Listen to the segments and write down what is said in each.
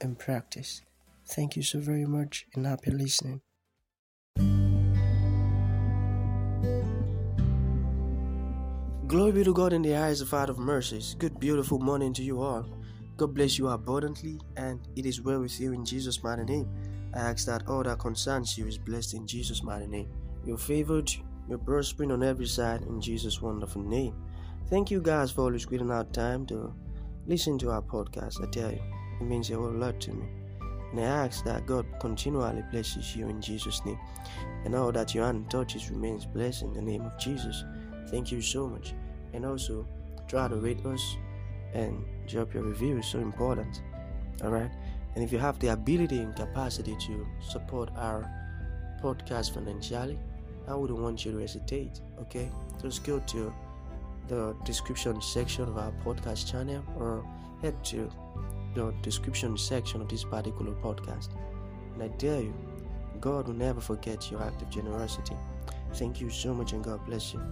and practice. Thank you so very much and happy listening. Glory be to God in the highest of out of mercies. Good, beautiful morning to you all. God bless you abundantly, and it is well with you in Jesus' mighty name. I ask that all that concerns you is blessed in Jesus' mighty name. You're favored, you're prospering on every side in Jesus' wonderful name. Thank you guys for always creating out time to listen to our podcast. I tell you, it means a whole lot to me. And I ask that God continually blesses you in Jesus' name. And all that your hand touches remains blessed in the name of Jesus. Thank you so much. And also, try to rate us and drop your review. It's so important. Alright? And if you have the ability and capacity to support our podcast financially, I wouldn't want you to hesitate. Okay? Just go to the description section of our podcast channel or head to the description section of this particular podcast. And I dare you, God will never forget your act of generosity. Thank you so much and God bless you.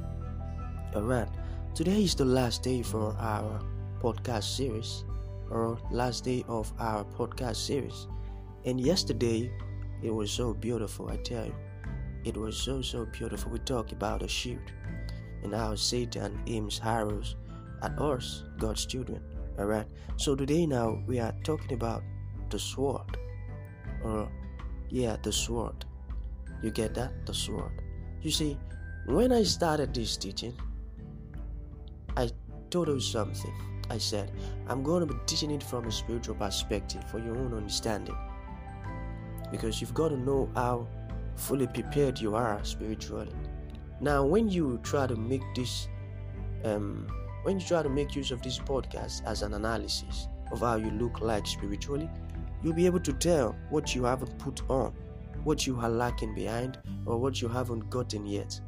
Alright, today is the last day for our podcast series, or last day of our podcast series. And yesterday, it was so beautiful, I tell you. It was so, so beautiful. We talked about a shield and how Satan aims arrows at us, God's children. Alright, so today now we are talking about the sword, or yeah, the sword. You get that? The sword. You see, when I started this teaching, I told you something. I said, I'm going to be teaching it from a spiritual perspective for your own understanding. Because you've got to know how fully prepared you are spiritually. Now, when you try to make this, um, when you try to make use of this podcast as an analysis of how you look like spiritually, you'll be able to tell what you haven't put on, what you are lacking behind, or what you haven't gotten yet.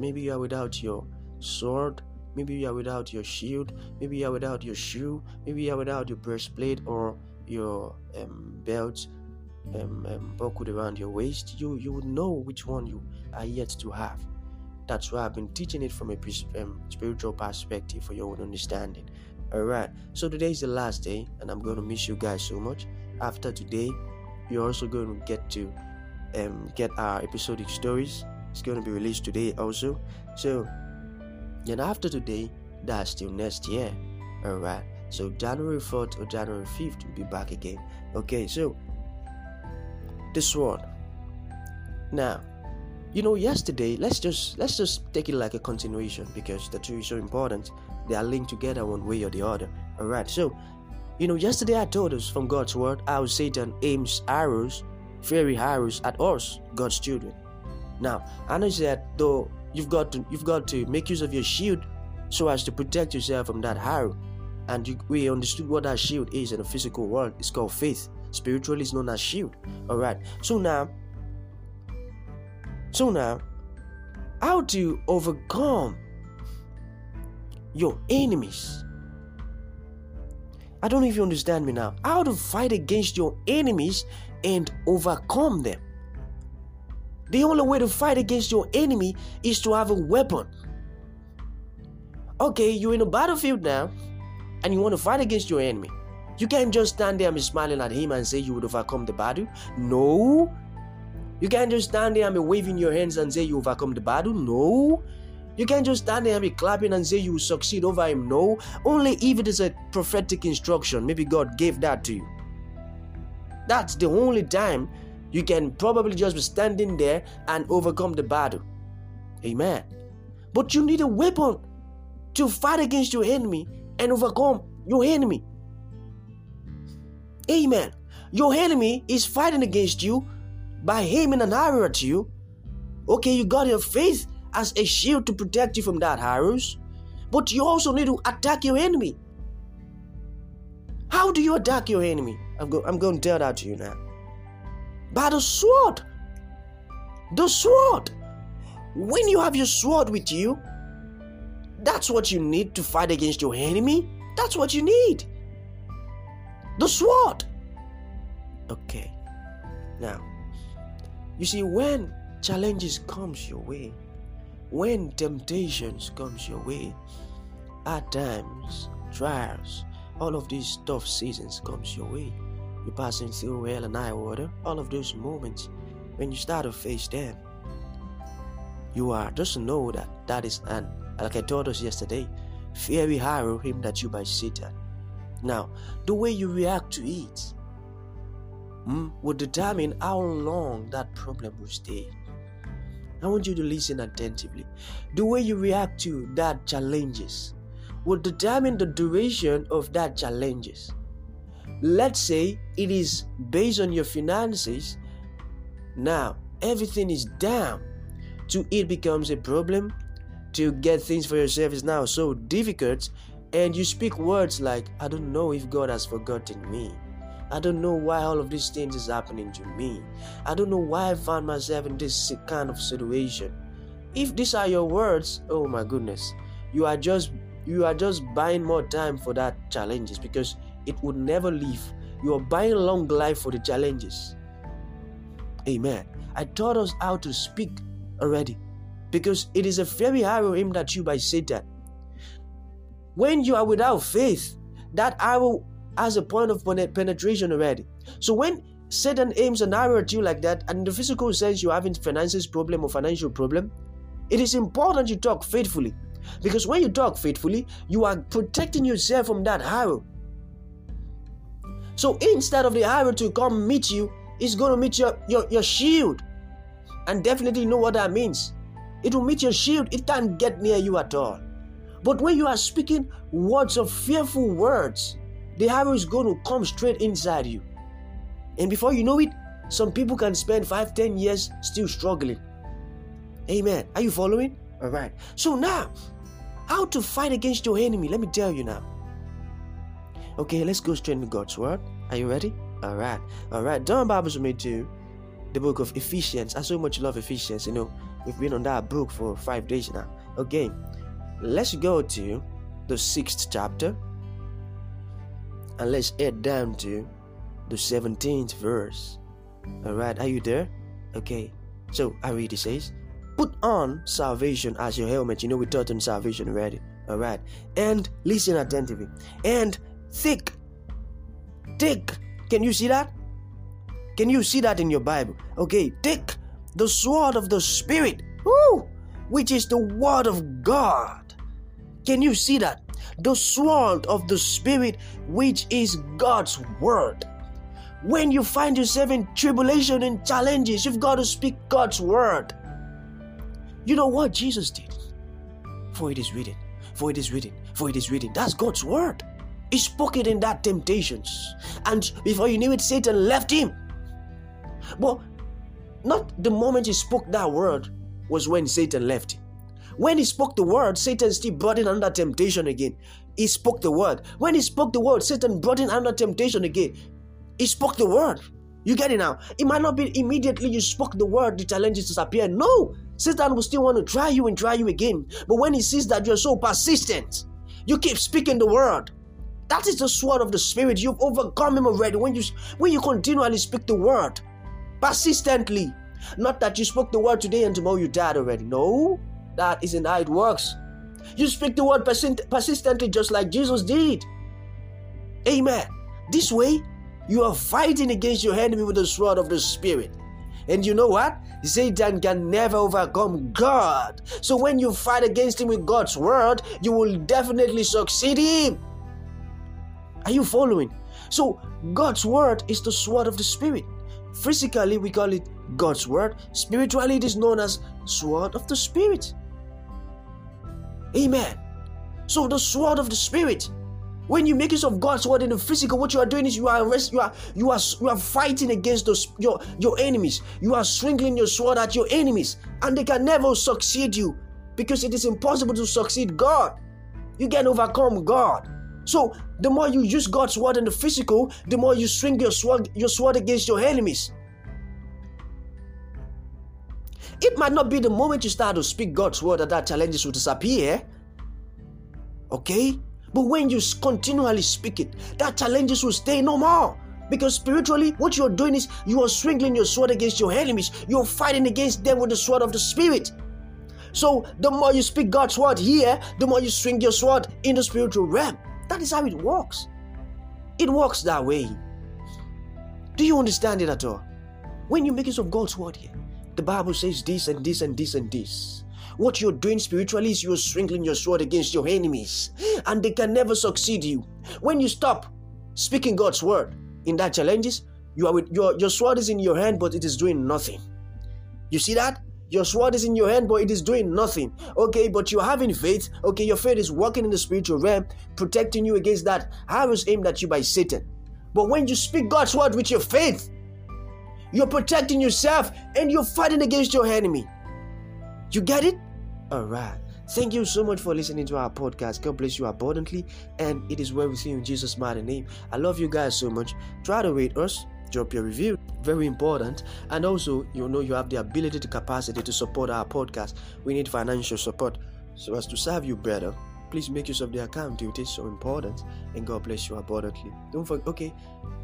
Maybe you are without your sword, maybe you are without your shield, maybe you are without your shoe, maybe you are without your breastplate or your um, belt um, um, buckled around your waist. You you would know which one you are yet to have. That's why I've been teaching it from a um, spiritual perspective for your own understanding. Alright, so today is the last day, and I'm going to miss you guys so much. After today, you're also going to get to um, get our episodic stories. It's going to be released today also. So, then after today, that's till next year. Alright, so January 4th or January 5th, we'll be back again. Okay, so this one Now, you know yesterday let's just let's just take it like a continuation because the two is so important. They are linked together one way or the other. All right so you know yesterday i told us from god's word how satan aims arrows fiery arrows at us god's children. Now i know that though you've got to you've got to make use of your shield so as to protect yourself from that arrow. And you, we understood what that shield is in the physical world. It's called faith. Spiritually it's known as shield. All right so now so now, how do you overcome your enemies? I don't know if you understand me now. How to fight against your enemies and overcome them. The only way to fight against your enemy is to have a weapon. Okay, you're in a battlefield now and you want to fight against your enemy. You can't just stand there and be smiling at him and say you would overcome the battle. No, you can't just stand there and be waving your hands and say you overcome the battle. No. You can't just stand there and be clapping and say you succeed over him. No. Only if it is a prophetic instruction. Maybe God gave that to you. That's the only time you can probably just be standing there and overcome the battle. Amen. But you need a weapon to fight against your enemy and overcome your enemy. Amen. Your enemy is fighting against you by aiming an arrow at you. Okay, you got your faith as a shield to protect you from that arrows, but you also need to attack your enemy. How do you attack your enemy? I'm, go- I'm going to tell that to you now. By the sword. The sword. When you have your sword with you, that's what you need to fight against your enemy. That's what you need. The sword. Okay. Now, you see, when challenges comes your way, when temptations comes your way, at times, trials, all of these tough seasons comes your way. You're passing through hell and high water. All of those moments, when you start to face them, you are just know that that is an like I told us yesterday, fiery arrow him that you by Satan. Now, the way you react to it mm, will determine how long that problem will stay. I want you to listen attentively. The way you react to that challenges will determine the duration of that challenges. Let's say it is based on your finances. Now, everything is down. To it becomes a problem. To get things for yourself is now so difficult. And you speak words like, I don't know if God has forgotten me. I don't know why all of these things is happening to me. I don't know why I found myself in this kind of situation. If these are your words, oh my goodness, you are just you are just buying more time for that challenges because it would never leave. You are buying long life for the challenges. Amen. I taught us how to speak already because it is a very arrow aimed at you by Satan. When you are without faith, that arrow has a point of penetration already. So when Satan aims an arrow at you like that, and in the physical sense you're having finances problem or financial problem, it is important you talk faithfully. Because when you talk faithfully, you are protecting yourself from that arrow. So instead of the arrow to come meet you, it's going to meet your, your, your shield. And definitely know what that means. It will meet your shield. It can't get near you at all. But when you are speaking words of fearful words, the arrow is going to come straight inside you. And before you know it, some people can spend five, ten years still struggling. Amen. Are you following? All right. So now, how to fight against your enemy? Let me tell you now. Okay, let's go straight into God's word. Are you ready? All right. All right. Don't Bibles with me to the book of Ephesians. I so much love Ephesians. You know, we've been on that book for five days now. Okay, let's go to the sixth chapter and let's head down to the 17th verse. Alright, are you there? Okay, so I read it says, Put on salvation as your helmet. You know, we taught on salvation already. Alright, and listen attentively. And thick, thick. Can you see that? Can you see that in your Bible? Okay, take the sword of the Spirit, woo, which is the word of God. Can you see that? The sword of the Spirit, which is God's word. When you find yourself in tribulation and challenges, you've got to speak God's word. You know what Jesus did? For it is written, for it is written, for it is written. That's God's word. He spoke it in that temptations. And before you knew it, Satan left him. But not the moment he spoke that word was when Satan left him. When he spoke the word, Satan still brought in under temptation again. He spoke the word. When he spoke the word, Satan brought in under temptation again. He spoke the word. You get it now? It might not be immediately you spoke the word, the challenges disappear. No, Satan will still want to try you and try you again. But when he sees that you're so persistent, you keep speaking the word. That is the sword of the spirit. You've overcome him already. When you when you continually speak the word persistently, not that you spoke the word today and tomorrow you died already. No, that isn't how it works. You speak the word persistently just like Jesus did. Amen. This way, you are fighting against your enemy with the sword of the Spirit. And you know what? Satan can never overcome God. So when you fight against him with God's word, you will definitely succeed him. Are you following? So God's word is the sword of the Spirit. Physically, we call it God's word. Spiritually, it is known as sword of the Spirit. Amen. So the sword of the spirit. When you make use of God's word in the physical, what you are doing is you are arrest, you are you are you are fighting against those your your enemies. You are swinging your sword at your enemies, and they can never succeed you because it is impossible to succeed God. You can overcome God. So the more you use God's word in the physical, the more you swing your sword, your sword against your enemies. It might not be the moment you start to speak God's word that that challenges will disappear. Okay? But when you continually speak it, that challenges will stay no more. Because spiritually, what you're doing is you are swinging your sword against your enemies. You're fighting against them with the sword of the Spirit. So the more you speak God's word here, the more you swing your sword in the spiritual realm. That is how it works. It works that way. Do you understand it at all? When you make use of God's word here, the Bible says this and this and this and this. What you're doing spiritually is you're swinging your sword against your enemies, and they can never succeed you. When you stop speaking God's word in that challenges, you are with your your sword is in your hand, but it is doing nothing. You see that? Your sword is in your hand, but it is doing nothing. Okay, but you're having faith. Okay, your faith is working in the spiritual realm, protecting you against that arrows aimed at you by Satan. But when you speak God's word with your faith, you're protecting yourself and you're fighting against your enemy. You get it? All right. Thank you so much for listening to our podcast. God bless you abundantly, and it is well with you in Jesus' mighty name. I love you guys so much. Try to rate us, drop your review, very important. And also, you know, you have the ability, to capacity to support our podcast. We need financial support so as to serve you better. Please make use of the account. It is so important, and God bless you abundantly. Don't forget. Okay,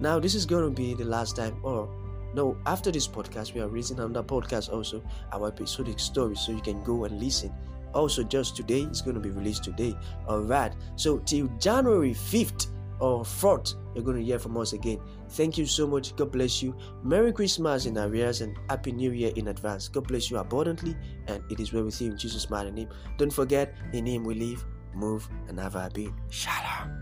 now this is going to be the last time, or no, after this podcast, we are raising another podcast also, our episodic story, so you can go and listen. Also, just today, it's going to be released today. Alright, so till January 5th or 4th, you're going to hear from us again. Thank you so much. God bless you. Merry Christmas in arrears and Happy New Year in advance. God bless you abundantly, and it is well with you in Jesus' mighty name. Don't forget, in Him we live, move, and have our being. Shalom.